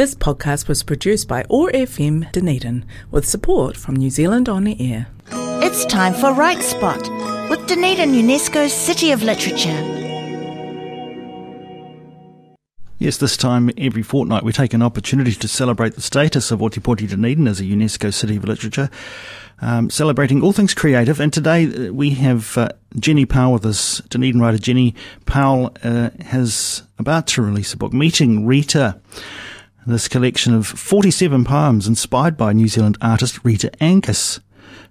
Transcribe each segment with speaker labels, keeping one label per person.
Speaker 1: This podcast was produced by OAR FM Dunedin with support from New Zealand On the Air.
Speaker 2: It's time for Write Spot with Dunedin UNESCO's City of Literature.
Speaker 3: Yes, this time every fortnight we take an opportunity to celebrate the status of Ōtepoti Dunedin as a UNESCO City of Literature, um, celebrating all things creative. And today uh, we have uh, Jenny Powell with us. Dunedin writer Jenny Powell uh, has about to release a book, Meeting Rita. This collection of 47 poems inspired by New Zealand artist Rita Angus.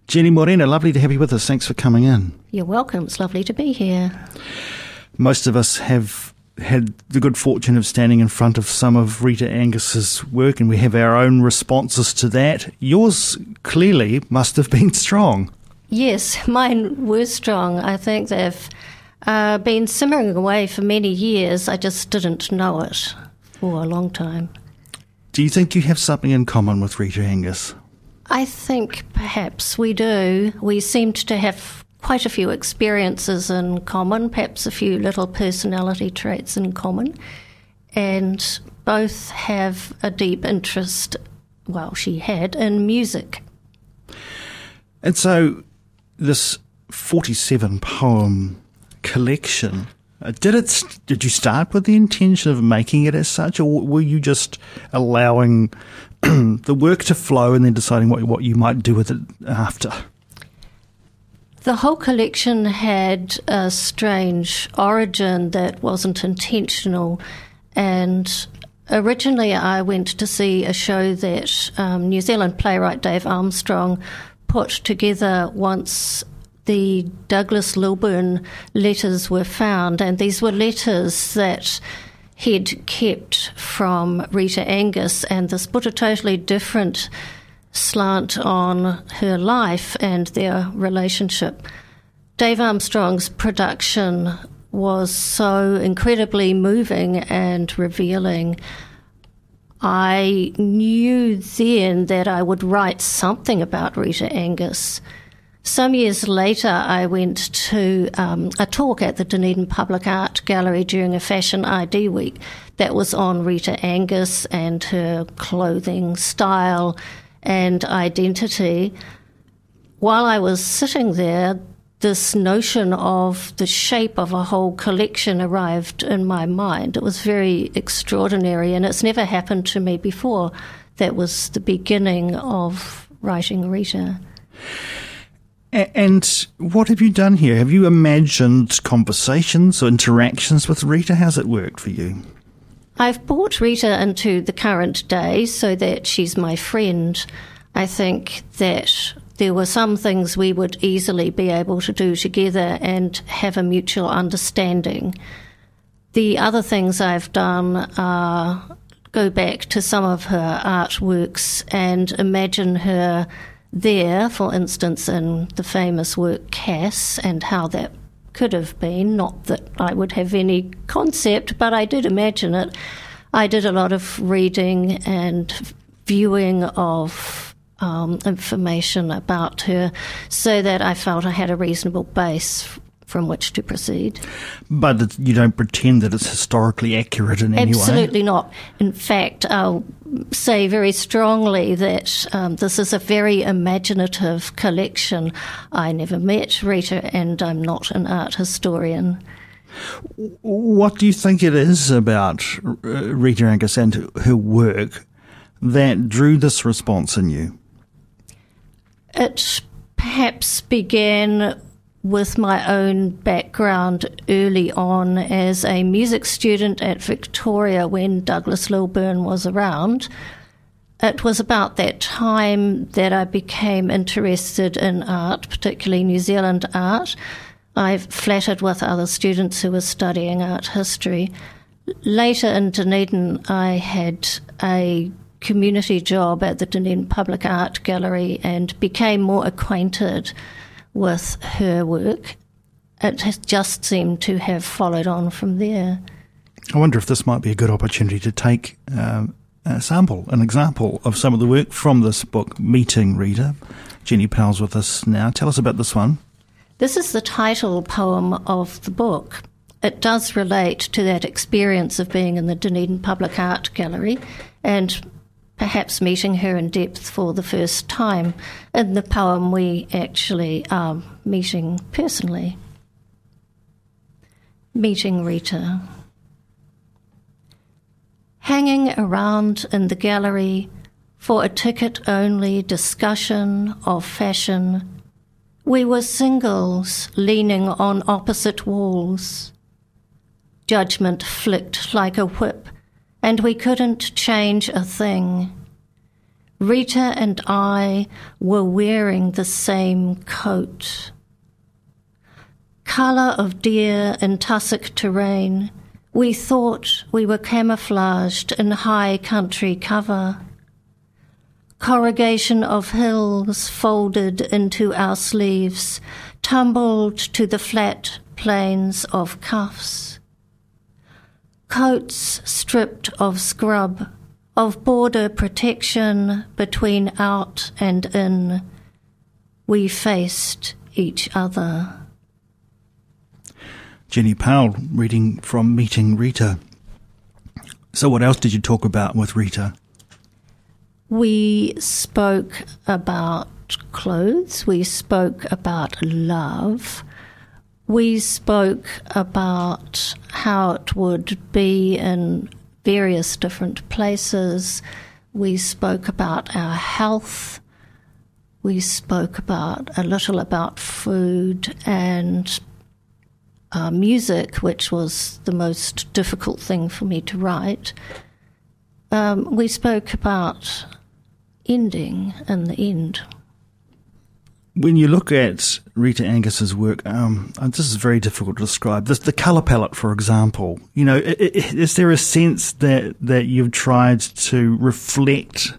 Speaker 3: Jenny Morena, lovely to have you with us. Thanks for coming in.
Speaker 4: You're welcome. It's lovely to be here.
Speaker 3: Most of us have had the good fortune of standing in front of some of Rita Angus's work, and we have our own responses to that. Yours clearly must have been strong.
Speaker 4: Yes, mine were strong. I think they've uh, been simmering away for many years. I just didn't know it for a long time.
Speaker 3: Do you think you have something in common with Rita Angus?
Speaker 4: I think perhaps we do. We seemed to have quite a few experiences in common, perhaps a few little personality traits in common, and both have a deep interest, well, she had, in music.
Speaker 3: And so, this 47 poem collection did it? Did you start with the intention of making it as such, or were you just allowing the work to flow and then deciding what what you might do with it after?
Speaker 4: The whole collection had a strange origin that wasn't intentional, and originally I went to see a show that um, New Zealand playwright Dave Armstrong put together once the Douglas Lilburn letters were found, and these were letters that he'd kept from Rita Angus, and this put a totally different slant on her life and their relationship. Dave Armstrong's production was so incredibly moving and revealing. I knew then that I would write something about Rita Angus. Some years later, I went to um, a talk at the Dunedin Public Art Gallery during a Fashion ID week that was on Rita Angus and her clothing style and identity. While I was sitting there, this notion of the shape of a whole collection arrived in my mind. It was very extraordinary, and it's never happened to me before. That was the beginning of writing Rita.
Speaker 3: And what have you done here? Have you imagined conversations or interactions with Rita? How's it worked for you?
Speaker 4: I've brought Rita into the current day so that she's my friend. I think that there were some things we would easily be able to do together and have a mutual understanding. The other things I've done are go back to some of her artworks and imagine her there, for instance, in the famous work Cass, and how that could have been. Not that I would have any concept, but I did imagine it. I did a lot of reading and viewing of um, information about her so that I felt I had a reasonable base from which to proceed.
Speaker 3: But you don't pretend that it's historically accurate in any
Speaker 4: way? Absolutely not. In fact, I'll say very strongly that um, this is a very imaginative collection. I never met Rita, and I'm not an art historian.
Speaker 3: What do you think it is about uh, Rita Angus and her work that drew this response in you?
Speaker 4: It perhaps began with my own background early on as a music student at Victoria when Douglas Lilburn was around. It was about that time that I became interested in art, particularly New Zealand art. I flattered with other students who were studying art history. Later in Dunedin, I had a community job at the Dunedin Public Art Gallery and became more acquainted with her work. It has just seemed to have followed on from there.
Speaker 3: I wonder if this might be a good opportunity to take um, a sample, an example of some of the work from this book, Meeting Rita. Jenny Powell's with us now. Tell us about this one.
Speaker 4: This is the title poem of the book. it does relate to that experience of being in the Dunedin Public Art Gallery and perhaps meeting her in depth for the first time. In the poem, we actually are meeting personally. Meeting Rita. Hanging around in the gallery for a ticket only discussion of fashion, we were singles leaning on opposite walls. Judgment flicked like a whip, and we couldn't change a thing. Rita and I were wearing the same coat. Colour of deer in tussock terrain, we thought we were camouflaged in high country cover. Corrugation of hills folded into our sleeves, tumbled to the flat plains of cuffs. Coats stripped of scrub, of border protection between out and in, we faced each other.
Speaker 3: Jenny Powell reading from Meeting Rita. So, what else did you talk about with Rita?
Speaker 4: We spoke about clothes, we spoke about love, we spoke about how it would be in various different places. We spoke about our health. We spoke about a little about food and uh, music, which was the most difficult thing for me to write. Um, we spoke about ending and the end.
Speaker 3: When you look at Rita Angus's work, um, this is very difficult to describe. This, the color palette, for example, you know, is there a sense that that you've tried to reflect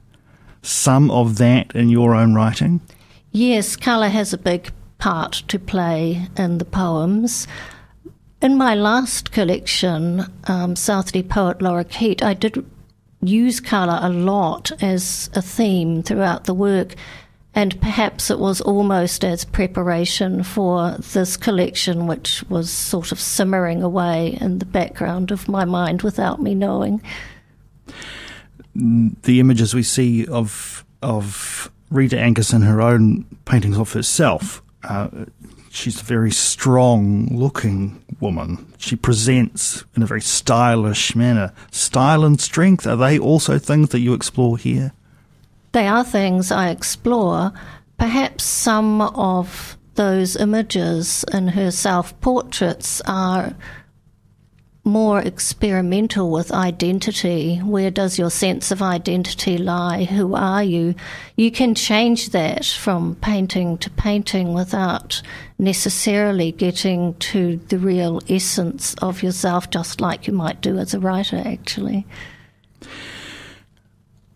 Speaker 3: some of that in your own writing?
Speaker 4: Yes, color has a big part to play in the poems. In my last collection, um, South D Poet Laureate, I did use colour a lot as a theme throughout the work, and perhaps it was almost as preparation for this collection, which was sort of simmering away in the background of my mind without me knowing.
Speaker 3: The images we see of of Rita Angus in her own paintings of herself uh, she's a very strong looking woman. She presents in a very stylish manner. Style and strength, are they also things that you explore here?
Speaker 4: They are things I explore. Perhaps some of those images in her self portraits are more experimental with identity. Where does your sense of identity lie? Who are you? You can change that from painting to painting without necessarily getting to the real essence of yourself, just like you might do as a writer, actually.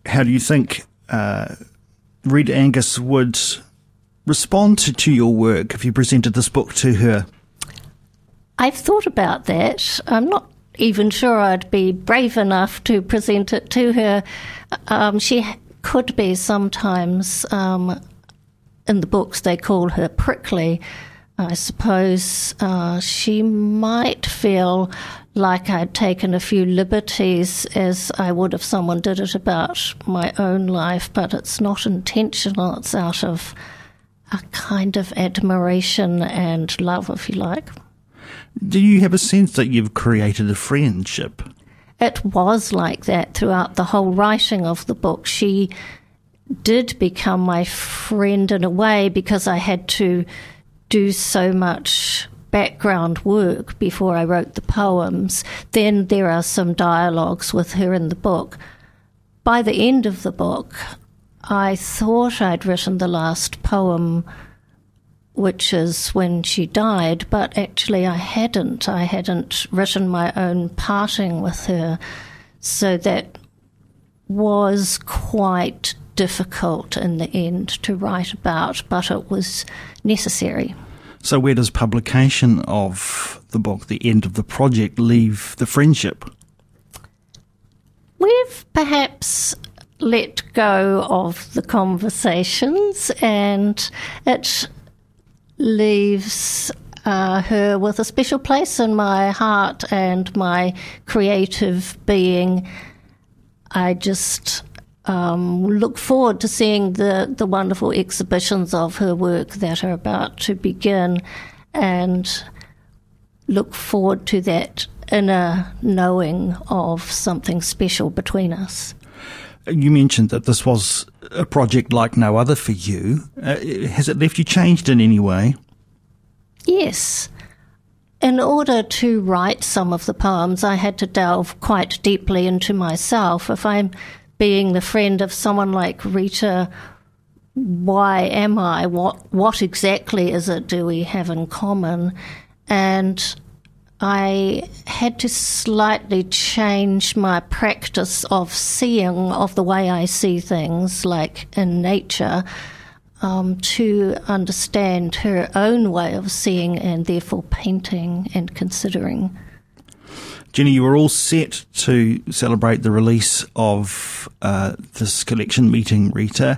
Speaker 3: How do you think uh, Rita Angus would respond to, to your work if you presented this book to her?
Speaker 4: I've thought about that. I'm not even sure I'd be brave enough to present it to her. Um, she could be sometimes. Um, in the books, they call her prickly. I suppose uh, she might feel like I'd taken a few liberties as I would if someone did it about my own life, but it's not intentional. It's out of a kind of admiration and love, if you like.
Speaker 3: Do you have a sense that you've created a friendship?
Speaker 4: It was like that throughout the whole writing of the book. She did become my friend in a way because I had to do so much background work before I wrote the poems. Then there are some dialogues with her in the book. By the end of the book, I thought I'd written the last poem which is when she died, but actually I hadn't. I hadn't written my own parting with her. So that was quite difficult in the end to write about, but it was necessary.
Speaker 3: So, where does publication of the book, the end of the project, leave the friendship?
Speaker 4: We've perhaps let go of the conversations and it leaves uh, her with a special place in my heart and my creative being. I just um, look forward to seeing the, the wonderful exhibitions of her work that are about to begin and look forward to that inner knowing of something special between us.
Speaker 3: You mentioned that this was a project like no other for you. Uh, has it left you changed in any way?
Speaker 4: Yes. In order to write some of the poems, I had to delve quite deeply into myself. If I'm being the friend of someone like Rita, why am I? What what exactly is it do we have in common? And I had to slightly change my practice of seeing, of the way I see things, like in nature, um, to understand her own way of seeing and therefore painting and considering.
Speaker 3: Jenny, you were all set to celebrate the release of uh, this collection, Meeting Rita,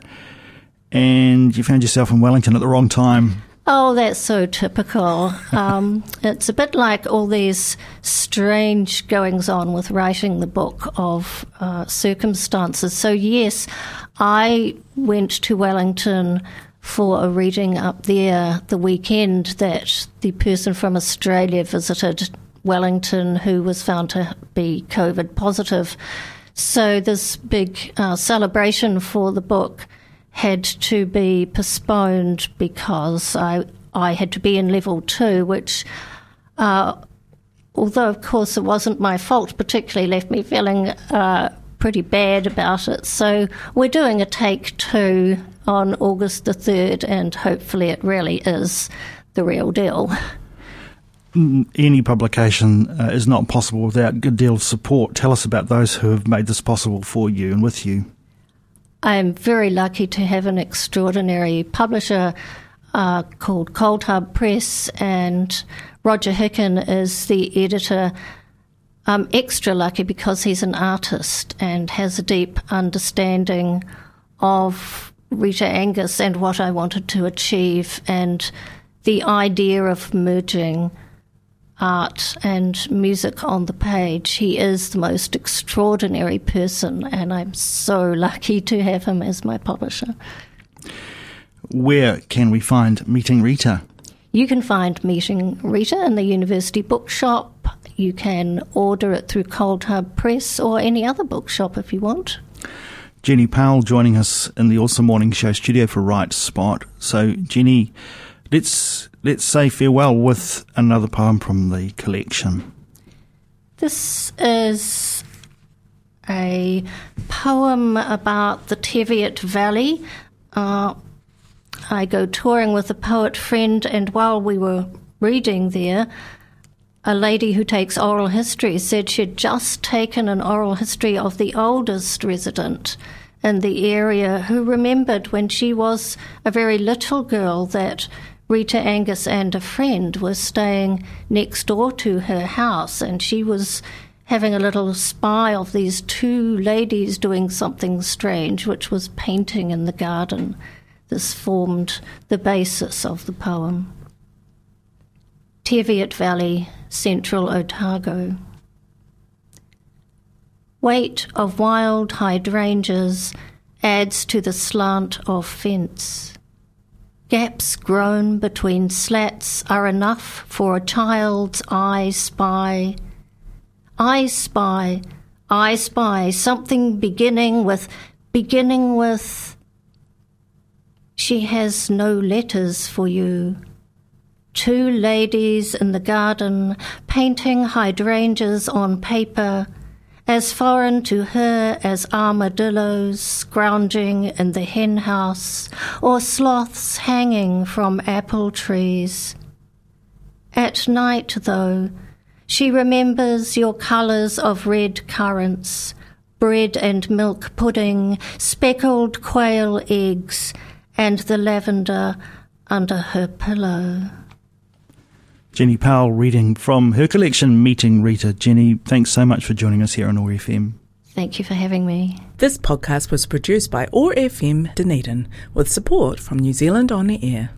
Speaker 3: and you found yourself in Wellington at the wrong time.
Speaker 4: Oh, that's so typical. Um, it's a bit like all these strange goings on with writing the book of uh, circumstances. So, yes, I went to Wellington for a reading up there the weekend that the person from Australia visited Wellington who was found to be COVID positive. So, this big uh, celebration for the book had to be postponed because I I had to be in level two, which, uh, although of course it wasn't my fault, particularly left me feeling uh, pretty bad about it. So we're doing a take two on August the third, and hopefully it really is the real deal.
Speaker 3: Any publication uh, is not possible without a good deal of support. Tell us about those who have made this possible for you and with you.
Speaker 4: I'm very lucky to have an extraordinary publisher uh, called Cold Hub Press, and Roger Hickin is the editor. I'm extra lucky because he's an artist and has a deep understanding of Rita Angus and what I wanted to achieve, and the idea of merging art and music on the page. He is the most extraordinary person, and I'm so lucky to have him as my publisher.
Speaker 3: Where can we find Meeting Rita?
Speaker 4: You can find Meeting Rita in the University Bookshop. You can order it through Cold Hub Press or any other bookshop if you want.
Speaker 3: Jenny Powell joining us in the Awesome Morning Show studio for Write Spot. So, Jenny, let's let's say farewell with another poem from the collection.
Speaker 4: This is a poem about the Teviot Valley. Uh, I go touring with a poet friend, and while we were reading there, a lady who takes oral history said she'd just taken an oral history of the oldest resident in the area who remembered when she was a very little girl that Rita Angus and a friend were staying next door to her house, and she was having a little spy of these two ladies doing something strange, which was painting in the garden. This formed the basis of the poem. Teviot Valley, Central Otago. Weight of wild hydrangeas adds to the slant of fence. Gaps grown between slats are enough for a child's eye spy. I spy, I spy something beginning with, beginning with. She has no letters for you. Two ladies in the garden painting hydrangeas on paper as foreign to her as armadillos scrounging in the henhouse or sloths hanging from apple trees. At night, though, she remembers your colours of red currants, bread and milk pudding, speckled quail eggs, and the lavender under her pillow.
Speaker 3: Jenny Powell reading from her collection Meeting Rita. Jenny, thanks so much for joining us here on OAR FM.
Speaker 4: Thank you for having me.
Speaker 1: This podcast was produced by OAR FM Dunedin with support from New Zealand On the Air.